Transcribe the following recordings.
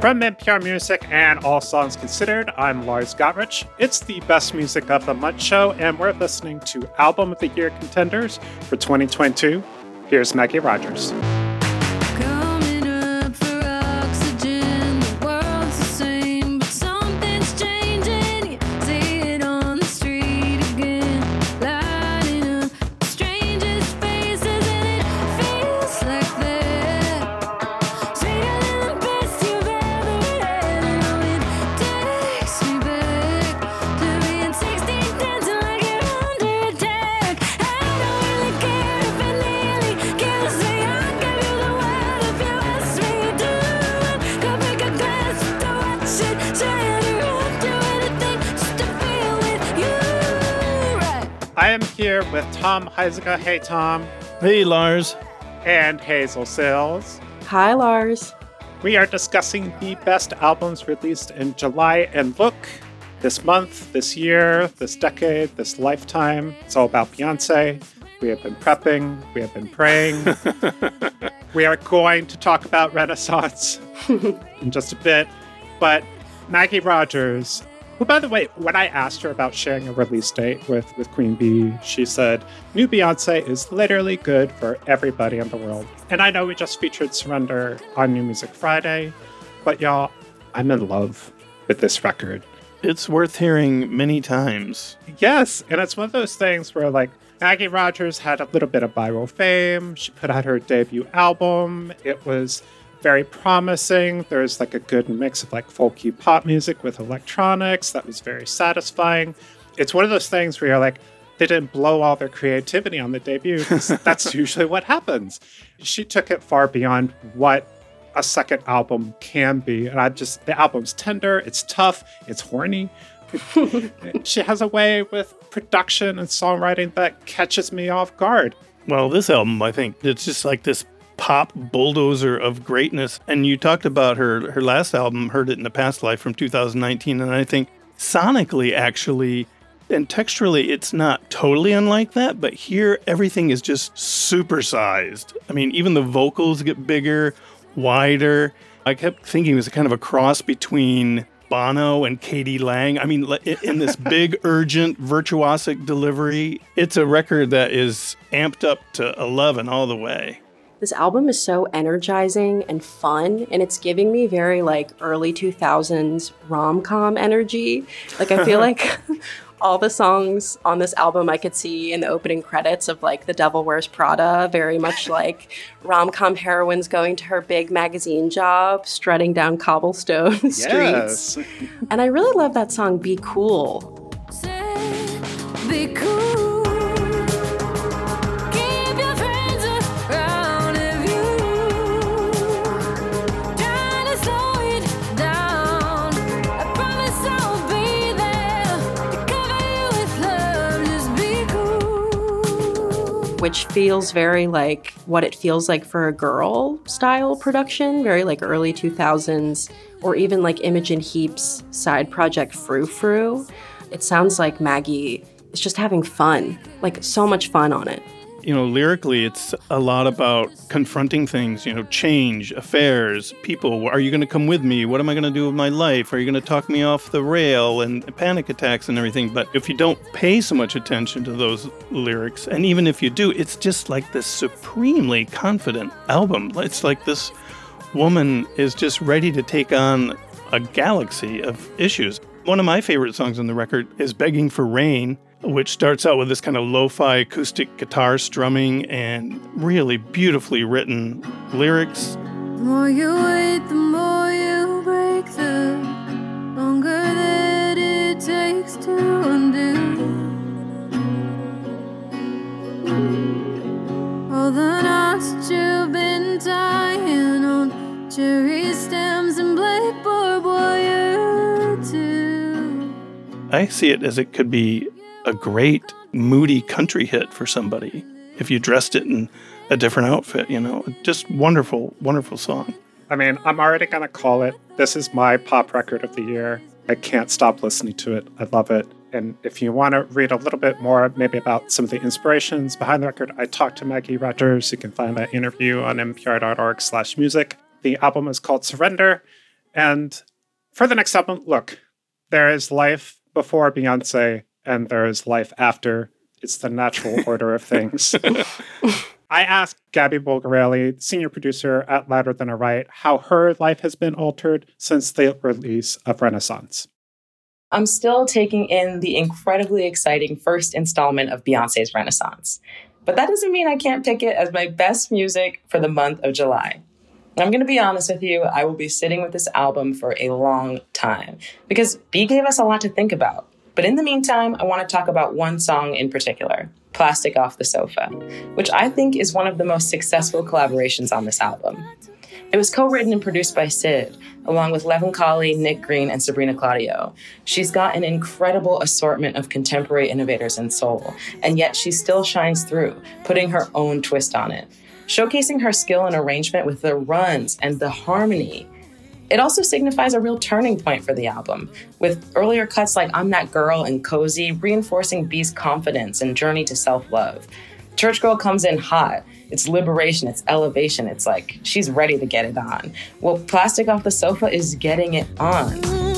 From NPR Music and All Songs Considered, I'm Lars Gotrich. It's the Best Music of the Month show, and we're listening to Album of the Year contenders for 2022. Here's Maggie Rogers. I am here with Tom Huizenga. Hey, Tom. Hey, Lars. And Hazel Cills. Hi, Lars. We are discussing the best albums released in July. And look, this month, this year, this decade, this lifetime, it's all about Beyonce. We have been prepping, we have been praying. we are going to talk about Renaissance in just a bit. But Maggie Rogers, who, by the way, when I asked her about sharing a release date with, with Queen Bee, she said, New Beyonce is literally good for everybody in the world. And I know we just featured Surrender on New Music Friday, but y'all, I'm in love with this record. It's worth hearing many times. Yes. And it's one of those things where, like, Maggie Rogers had a little bit of viral fame. She put out her debut album. It was very promising. There's like a good mix of like folky pop music with electronics that was very satisfying. It's one of those things where you're like, they didn't blow all their creativity on the debut. that's usually what happens. She took it far beyond what a second album can be. And I just, the album's tender, it's tough, it's horny. she has a way with production and songwriting that catches me off guard. Well, this album, I think, it's just like this pop bulldozer of greatness. And you talked about her her last album, Heard It in the Past Life from 2019, and I think sonically actually and texturally it's not totally unlike that, but here everything is just supersized. I mean, even the vocals get bigger, wider. I kept thinking it was kind of a cross between Bono and k.d. lang. I mean, in this big, urgent, virtuosic delivery, it's a record that is amped up to 11 all the way. This album is so energizing and fun, and it's giving me very like early 2000s rom com energy. Like, I feel like all the songs on this album I could see in the opening credits of like The Devil Wears Prada, very much like rom com heroines going to her big magazine job, strutting down cobblestone streets. Yes. And I really love that song, Be Cool. Say, be cool. Which feels very like what it feels like for a girl style production, very like early 2000s, or even like Imogen Heap's side project Frou Frou. It sounds like Maggie is just having fun, like so much fun on it you know, lyrically, it's a lot about confronting things, you know, change, affairs, people. Are you going to come with me? What am I going to do with my life? Are you going to talk me off the rail and panic attacks and everything? But if you don't pay so much attention to those lyrics, and even if you do, it's just like this supremely confident album. It's like this woman is just ready to take on a galaxy of issues. One of my favorite songs on the record is Begging for Rain which starts out with this kind of lo fi acoustic guitar strumming and really beautifully written lyrics. The more you wait, the more you break, the longer that it takes to undo. All the knots you've been tying on cherry stems and blackboard wire, too. I see it as it could be a great moody country hit for somebody if you dressed it in a different outfit, you know. Just wonderful, wonderful song. I mean, I'm already going to call it. This is my pop record of the year. I can't stop listening to it. I love it. And if you want to read a little bit more, maybe about some of the inspirations behind the record, I talked to Maggie Rogers. You can find that interview on npr.org slash music. The album is called Surrender. And for the next album, look, there is life before Beyonce and there is life after. It's the natural order of things. I asked Gabby Bulgarelli, senior producer at Louder Than a Riot, how her life has been altered since the release of Renaissance. I'm still taking in the incredibly exciting first installment of Beyonce's Renaissance. But that doesn't mean I can't pick it as my best music for the month of July. I'm going to be honest with you, I will be sitting with this album for a long time because B gave us a lot to think about. But in the meantime, I want to talk about one song in particular Plastic Off the Sofa, which I think is one of the most successful collaborations on this album. It was co written and produced by Syd, along with Leven Kali, Nick Green, and Sabrina Claudio. She's got an incredible assortment of contemporary innovators in soul, and yet she still shines through, putting her own twist on it, showcasing her skill and arrangement with the runs and the harmony. It also signifies a real turning point for the album, with earlier cuts like I'm That Girl and Cozy reinforcing B's confidence and journey to self love. Church Girl comes in hot, it's liberation, it's elevation. It's like she's ready to get it on. Well, Plastic Off the Sofa is getting it on.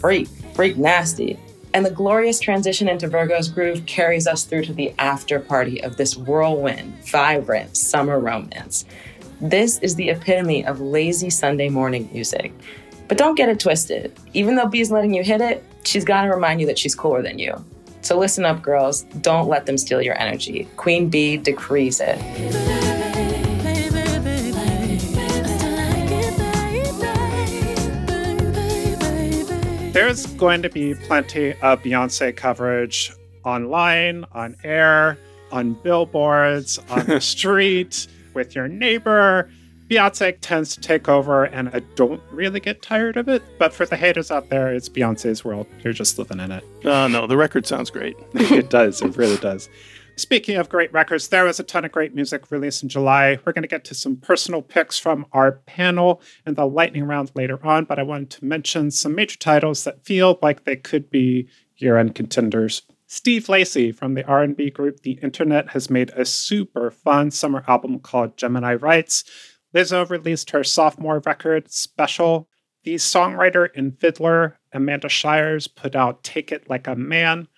Freak, freak nasty. And the glorious transition into Virgo's groove carries us through to the after party of this whirlwind, vibrant summer romance. This is the epitome of lazy Sunday morning music. But don't get it twisted. Even though B's letting you hit it, she's got to remind you that she's cooler than you. So listen up, girls. Don't let them steal your energy. Queen Bee decrees it. There's going to be plenty of Beyonce coverage online, on air, on billboards, on the street, with your neighbor. Beyonce tends to take over, and I don't really get tired of it. But for the haters out there, it's Beyonce's world. You're just living in it. Oh, no, the record sounds great. it does. It really does. Speaking of great records, there was a ton of great music released in July. We're going to get to some personal picks from our panel in the lightning round later on, but I wanted to mention some major titles that feel like they could be year-end contenders. Steve Lacy from the R&B group The Internet has made a super fun summer album called Gemini Rights. Lizzo released her sophomore record, Special. The songwriter and fiddler Amanda Shires put out Take It Like a Man.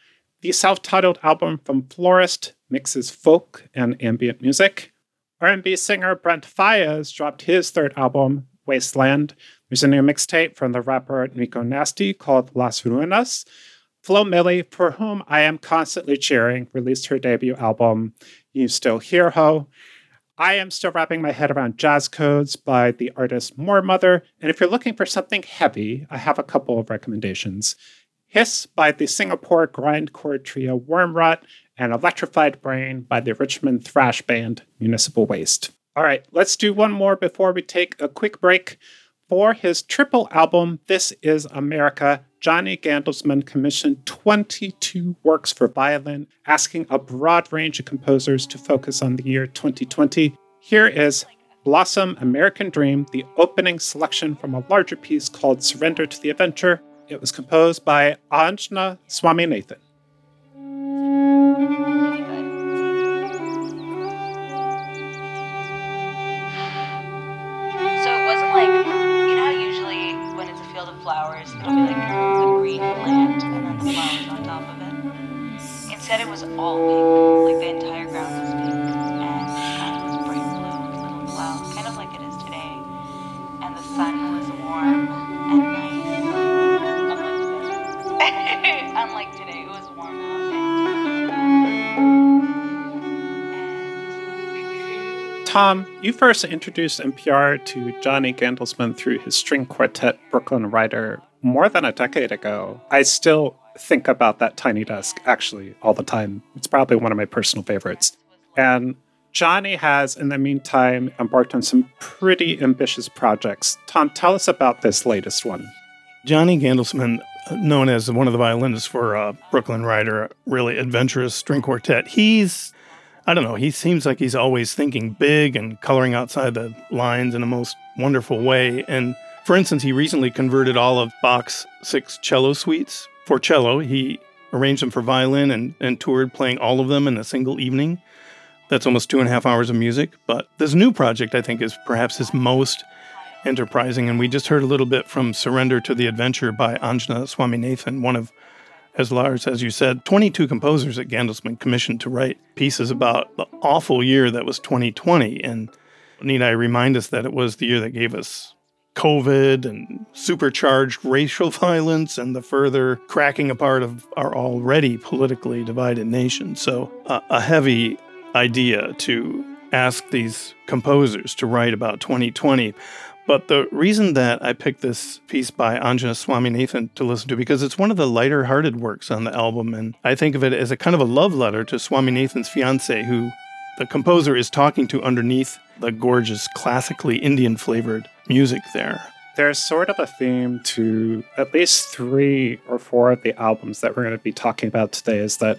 The self titled album from Florist mixes folk and ambient music. R&B singer Brent Faiyaz dropped his third album, Wasteland. There's a new mixtape from the rapper Rico Nasty called Las Ruinas. Flo Milli, for whom I am constantly cheering, released her debut album, You Still Here Ho. I am still wrapping my head around Jazz Codes by the artist Moor Mother, and if you're looking for something heavy, I have a couple of recommendations. Hiss by the Singapore grindcore trio Wormrot, and Electrified Brain by the Richmond thrash band Municipal Waste. All right, let's do one more before we take a quick break. For his triple album, This Is America, Johnny Gandelsman commissioned 22 works for violin, asking a broad range of composers to focus on the year 2020. Here is Blossom American Dream, the opening selection from a larger piece called Surrender to the Adventure it was composed by Anjana Swaminathan. You first introduced NPR to Johnny Gandelsman through his string quartet Brooklyn Rider more than a decade ago. I still think about that tiny desk actually all the time. It's probably one of my personal favorites. And Johnny has, in the meantime, embarked on some pretty ambitious projects. Tom, tell us about this latest one. Johnny Gandelsman, known as one of the violinists for uh, Brooklyn Rider, really adventurous string quartet, he's, I don't know, he seems like he's always thinking big and coloring outside the lines in a most wonderful way. And for instance, he recently converted all of Bach's six cello suites for cello. He arranged them for violin and, and toured playing all of them in a single evening. That's almost two and a half hours of music. But this new project, I think, is perhaps his most enterprising. And we just heard a little bit from Surrender to the Adventure by Anjana Swaminathan, one of, as Lars, as you said, 22 composers that Gandelsman commissioned to write pieces about the awful year that was 2020. And need I remind us that it was the year that gave us COVID and supercharged racial violence and the further cracking apart of our already politically divided nation. So, uh, a heavy idea to ask these composers to write about 2020. But the reason that I picked this piece by Anjana Swaminathan to listen to because it's one of the lighter hearted works on the album, and I think of it as a kind of a love letter to Swaminathan's fiance, who the composer is talking to underneath the gorgeous, classically Indian flavored music there. There's sort of a theme to at least three or four of the albums that we're going to be talking about today is that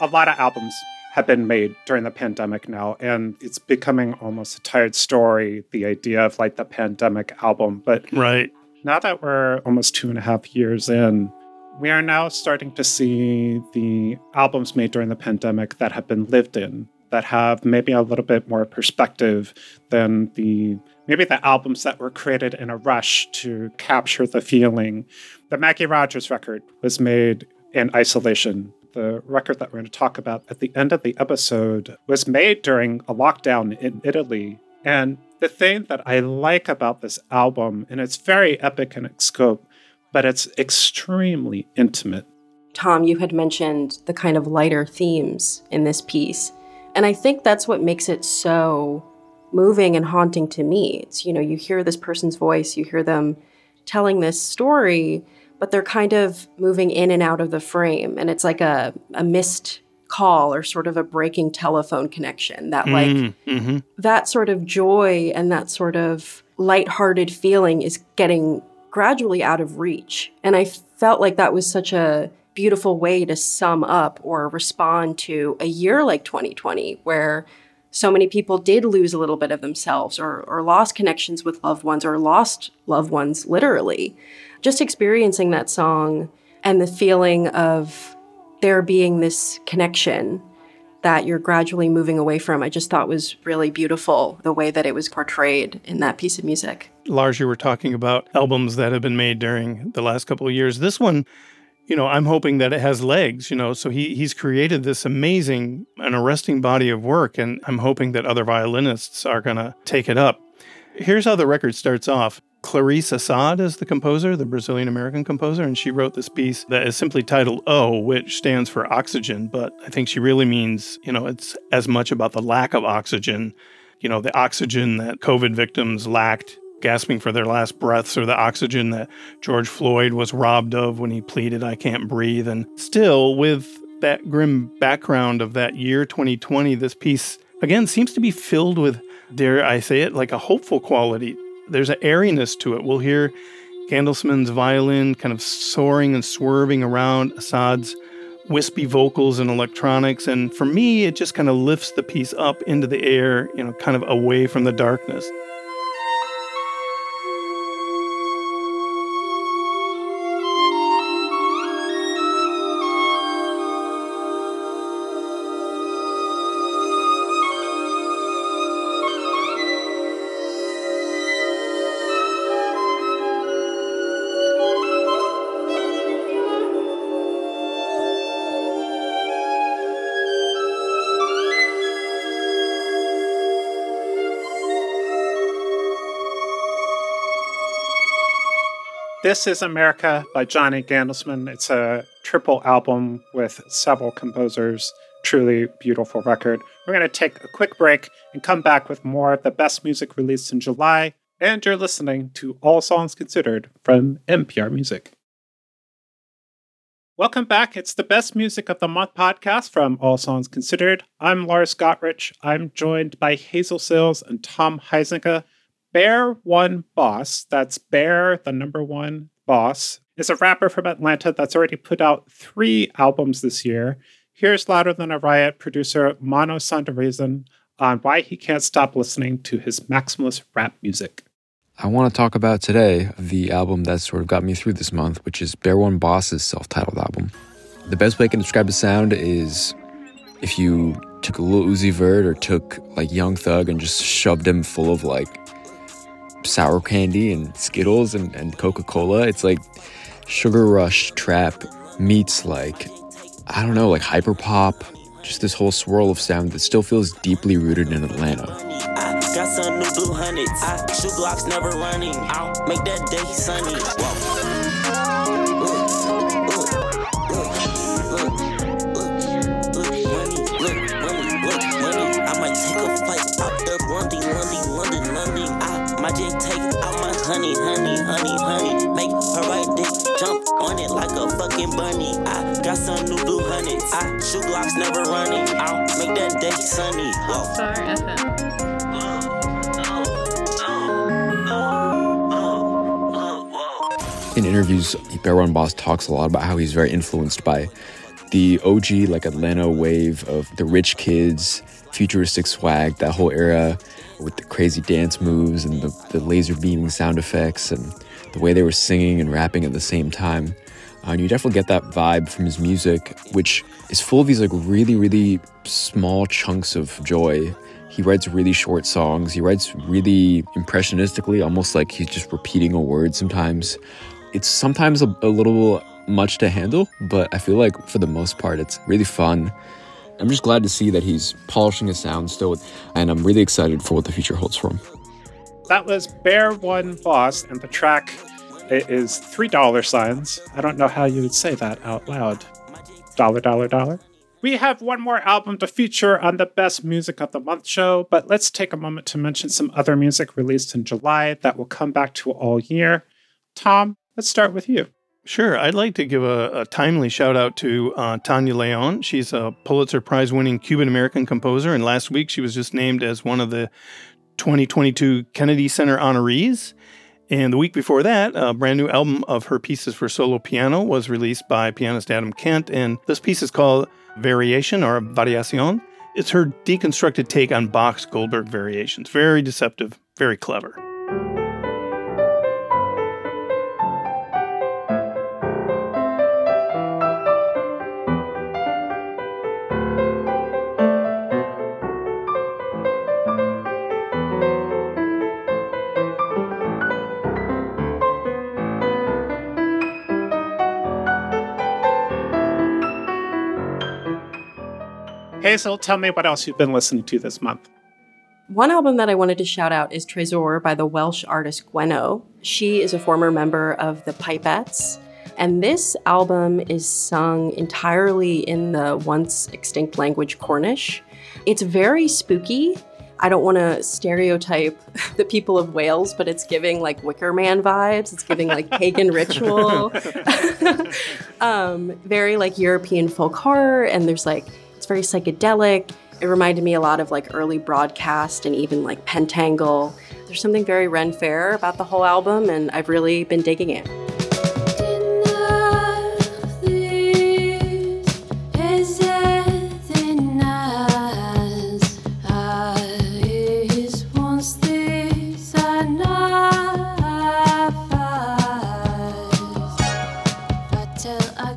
a lot of albums have been made during the pandemic now, and it's becoming almost a tired story, the idea of like the pandemic album. But right now that we're almost two and a half years in, we are now starting to see the albums made during the pandemic that have been lived in, that have maybe a little bit more perspective than the maybe the albums that were created in a rush to capture the feeling. The Maggie Rogers record was made in isolation the record that we're going to talk about at the end of the episode was made during a lockdown in Italy. And the thing that I like about this album, and it's very epic in its scope, but it's extremely intimate. Tom, you had mentioned the kind of lighter themes in this piece. And I think that's what makes it so moving and haunting to me. It's, you know, you hear this person's voice, you hear them telling this story, but they're kind of moving in and out of the frame. And it's like a, a missed call or sort of a breaking telephone connection that like mm-hmm. mm-hmm. that sort of joy and that sort of lighthearted feeling is getting gradually out of reach. And I felt like that was such a beautiful way to sum up or respond to a year like 2020 where so many people did lose a little bit of themselves or, or lost connections with loved ones or lost loved ones literally just experiencing that song and the feeling of there being this connection that you're gradually moving away from, I just thought was really beautiful the way that it was portrayed in that piece of music. Lars, you were talking about albums that have been made during the last couple of years. This one, you know, I'm hoping that it has legs, you know. So he he's created this amazing and arresting body of work, and I'm hoping that other violinists are gonna take it up. Here's how the record starts off. Clarice Assad is the composer, the Brazilian American composer, and she wrote this piece that is simply titled O, which stands for oxygen, but I think she really means, you know, it's as much about the lack of oxygen, you know, the oxygen that COVID victims lacked gasping for their last breaths or the oxygen that George Floyd was robbed of when he pleaded, I can't breathe. And still, with that grim background of that year 2020, this piece again seems to be filled with, dare I say it, like a hopeful quality there's an airiness to it. We'll hear Gandelsman's violin kind of soaring and swerving around Assad's wispy vocals and electronics. And for me, it just kind of lifts the piece up into the air, you know, kind of away from the darkness. This is America by Johnny Gandelsman. It's a triple album with several composers. truly beautiful record. We're going to take a quick break and come back with more of the best music released in July. And you're listening to All Songs Considered from NPR Music. Welcome back. It's the Best Music of the Month podcast from All Songs Considered. I'm Lars Gotrich. I'm joined by Hazel Cills and Tom Huizenga. Bear One Boss, that's Bear, the number one boss, is a rapper from Atlanta that's already put out three albums this year. Here's Louder Than a Riot producer Mano Sundaresan on why he can't stop listening to his maximalist rap music. I want to talk about today the album that sort of got me through this month, which is Bear One Boss's self titled album. The best way I can describe the sound is if you took a little Uzi Vert or took like Young Thug and just shoved him full of like sour candy and Skittles and, and Coca Cola. It's like Sugar Rush trap meets like, I don't know, like hyper pop, just this whole swirl of sound that still feels deeply rooted in Atlanta. Got some new blue hundreds. I blocks never running. I'll make that day sunny. Fucking bunny. I got some new blue hundreds. I shoot blocks never running. I'll make that day sunny. Whoa. Sorry, FM. in interviews, Bear One Boss talks a lot about how he's very influenced by the OG like Atlanta wave of the rich kids, futuristic swag, that whole era with the crazy dance moves and the, the laser beaming sound effects and the way they were singing and rapping at the same time. And you definitely get that vibe from his music, which is full of these like really, really small chunks of joy. He writes really short songs. He writes really impressionistically, almost like he's just repeating a word sometimes it's sometimes a, a little much to handle, but I feel like for the most part, it's really fun. I'm just glad to see that he's polishing his sound still, and I'm really excited for what the future holds for him. That was Bear One Boss, and the track is three dollar signs. I don't know how you would say that out loud. Dollar, dollar, dollar. We have one more album to feature on the Best Music of the Month show, but let's take a moment to mention some other music released in July that will come back to all year. Tom, Let's start with you. Sure. I'd like to give a, a timely shout out to uh, Tania Leon. She's a Pulitzer Prize winning Cuban American composer, and last week she was just named as one of the 2022 Kennedy Center honorees. And the week before that, a brand new album of her pieces for solo piano was released by pianist Adam Kent. And this piece is called Variation or Variacion. It's her deconstructed take on Bach's Goldberg variations. Very deceptive, very clever. Hazel, tell me what else you've been listening to this month. One album that I wanted to shout out is Trésor by the Welsh artist Gwenno. She is a former member of the Pipettes. And this album is sung entirely in the once extinct language Cornish. It's very spooky. I don't want to stereotype the people of Wales, but it's giving like Wicker Man vibes. It's giving like pagan ritual. um, very like European folk horror. And there's like it's very psychedelic. It reminded me a lot of like early broadcast and even like Pentangle. There's something very Ren Fair about the whole album, and I've really been digging it.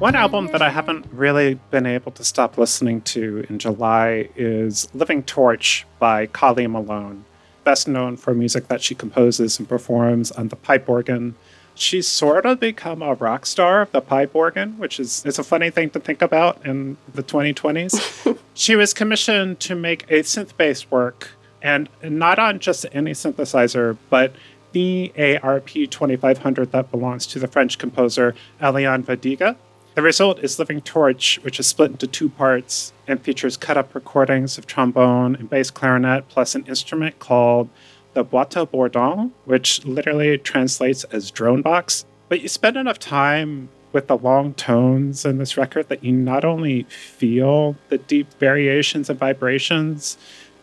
One album that I haven't really been able to stop listening to in July is Living Torch by Kali Malone, best known for music that she composes and performs on the pipe organ. She's sort of become a rock star of the pipe organ, which is it's a funny thing to think about in the 2020s. she was commissioned to make a synth-based work, and not on just any synthesizer, but the ARP 2500 that belongs to the French composer Eliane Radigue. The result is Living Torch, which is split into two parts. and features cut up recordings of trombone and bass clarinet, plus an instrument called the boîte bourdon, which literally translates as drone box. But you spend enough time with the long tones in this record that you not only feel the deep variations and vibrations,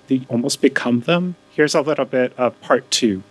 you almost become them. Here's a little bit of part two.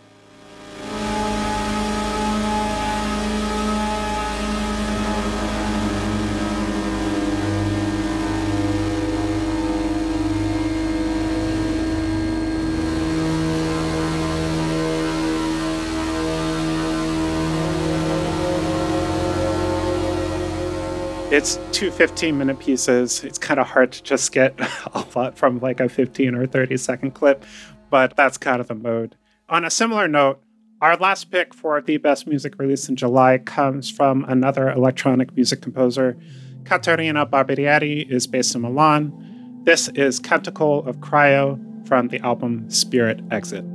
It's two 15 minute pieces. It's kind of hard to just get a lot from like a 15 or 30 second clip, but that's kind of the mode. On a similar note, our last pick for the best music released in July comes from another electronic music composer. Caterina Barbieri is based in Milan. This is Canticle of Cryo from the album Spirit Exit.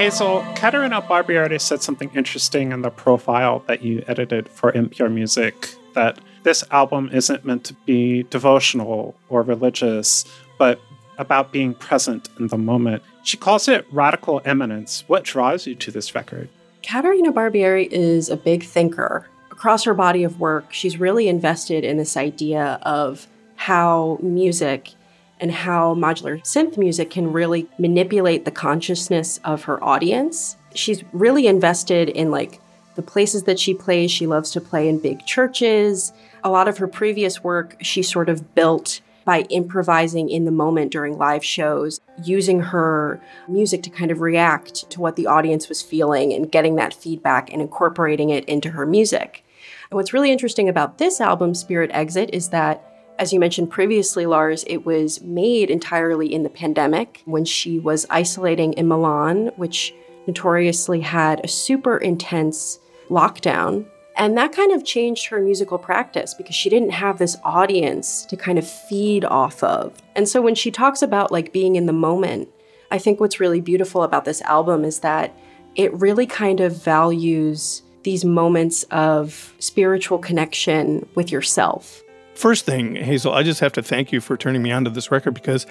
Hazel, Caterina Barbieri said something interesting in the profile that you edited for NPR Music that this album isn't meant to be devotional or religious, but about being present in the moment. She calls it radical immanence. What draws you to this record? Caterina Barbieri is a big thinker. Across her body of work, she's really invested in this idea of how music and how modular synth music can really manipulate the consciousness of her audience. She's really invested in like the places that she plays. She loves to play in big churches. A lot of her previous work, she sort of built by improvising in the moment during live shows, using her music to kind of react to what the audience was feeling and getting that feedback and incorporating it into her music. And what's really interesting about this album, Spirit Exit, is that as you mentioned previously, Lars, it was made entirely in the pandemic when she was isolating in Milan, which notoriously had a super intense lockdown. And that kind of changed her musical practice because she didn't have this audience to kind of feed off of. And so when she talks about like being in the moment, I think what's really beautiful about this album is that it really kind of values these moments of spiritual connection with yourself. First thing, Hazel, I just have to thank you for turning me on to this record because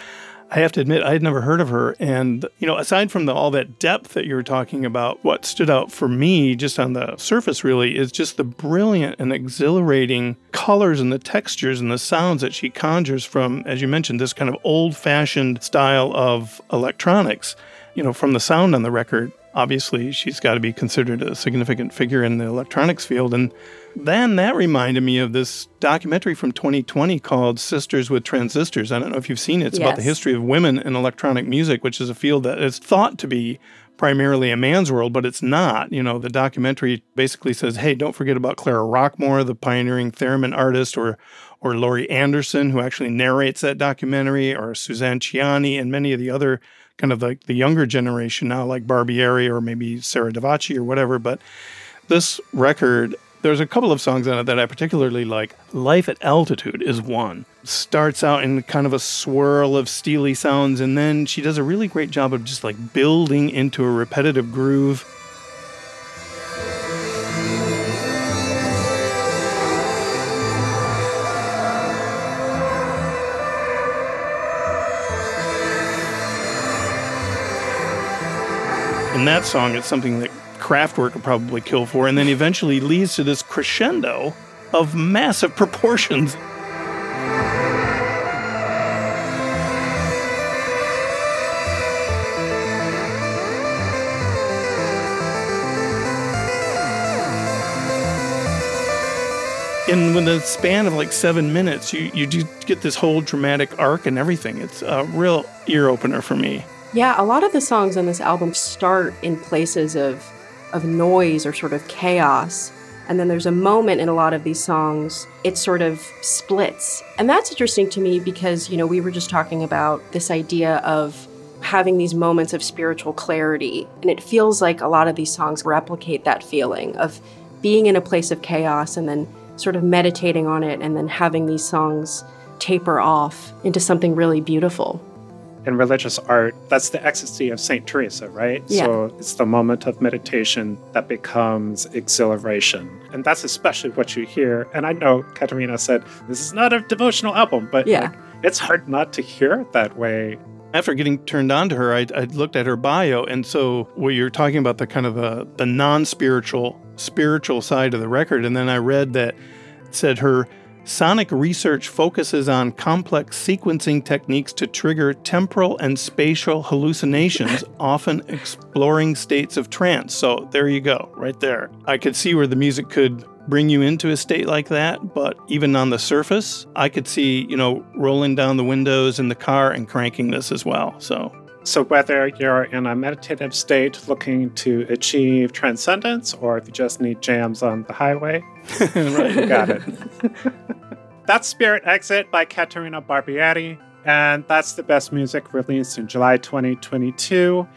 I have to admit I had never heard of her. And, you know, aside from the, all that depth that you were talking about, what stood out for me just on the surface really is just the brilliant and exhilarating colors and the textures and the sounds that she conjures from, as you mentioned, this kind of old fashioned style of electronics. You know, from the sound on the record, obviously she's got to be considered a significant figure in the electronics field. And then that reminded me of this documentary from 2020 called Sisters with Transistors. I don't know if you've seen it. It's yes. about the history of women in electronic music, which is a field that is thought to be primarily a man's world, but it's not. You know, the documentary basically says, hey, don't forget about Clara Rockmore, the pioneering theremin artist, or or Laurie Anderson, who actually narrates that documentary, or Suzanne Ciani, and many of the other kind of like the younger generation now, like Barbieri or maybe Sarah Davachi or whatever. But this record there's a couple of songs on it that I particularly like. Life at Altitude is one. Starts out in kind of a swirl of steely sounds, and then she does a really great job of just like building into a repetitive groove. in that song, it's something that Kraftwerk would probably kill for, and then eventually leads to this crescendo of massive proportions. and with the span of like seven minutes, you, you do get this whole dramatic arc and everything. It's a real ear opener for me. Yeah, a lot of the songs on this album start in places of of noise or sort of chaos. And then there's a moment in a lot of these songs, it sort of splits. And that's interesting to me because, you know, we were just talking about this idea of having these moments of spiritual clarity. And it feels like a lot of these songs replicate that feeling of being in a place of chaos and then sort of meditating on it and then having these songs taper off into something really beautiful in religious art, that's the ecstasy of St. Teresa, right? Yeah. So it's the moment of meditation that becomes exhilaration. And that's especially what you hear. And I know Caterina said this is not a devotional album, but Yeah. like, it's hard not to hear it that way. After getting turned on to her, I, I looked at her bio, and so what you're talking about the kind of the, the non-spiritual spiritual side of the record, and then I read that said her sonic research focuses on complex sequencing techniques to trigger temporal and spatial hallucinations, often exploring states of trance. So there you go, right there. I could see where the music could bring you into a state like that, but even on the surface, I could see, you know, rolling down the windows in the car and cranking this as well. So So whether you're in a meditative state looking to achieve transcendence, or if you just need jams on the highway, you got it. That's Spirit Exit by Caterina Barbieri, and that's the best music released in July 2022.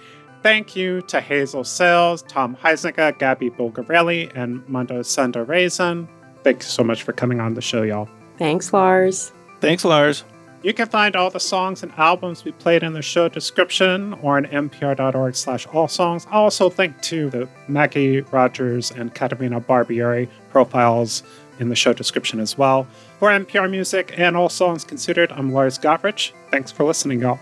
Thank you to Hazel Cills, Tom Huizenga, Gabby Bulgarelli, and Mano Sundaresan. Thank you so much for coming on the show, y'all. Thanks, Lars. thanks, Lars. You can find all the songs and albums we played in the show description or on npr.org slash all songs. I'll also link to the Maggie Rogers and Caterina Barbieri profiles in the show description as well. For NPR Music and All Songs Considered, I'm Lars Gotrich. Thanks for listening, y'all.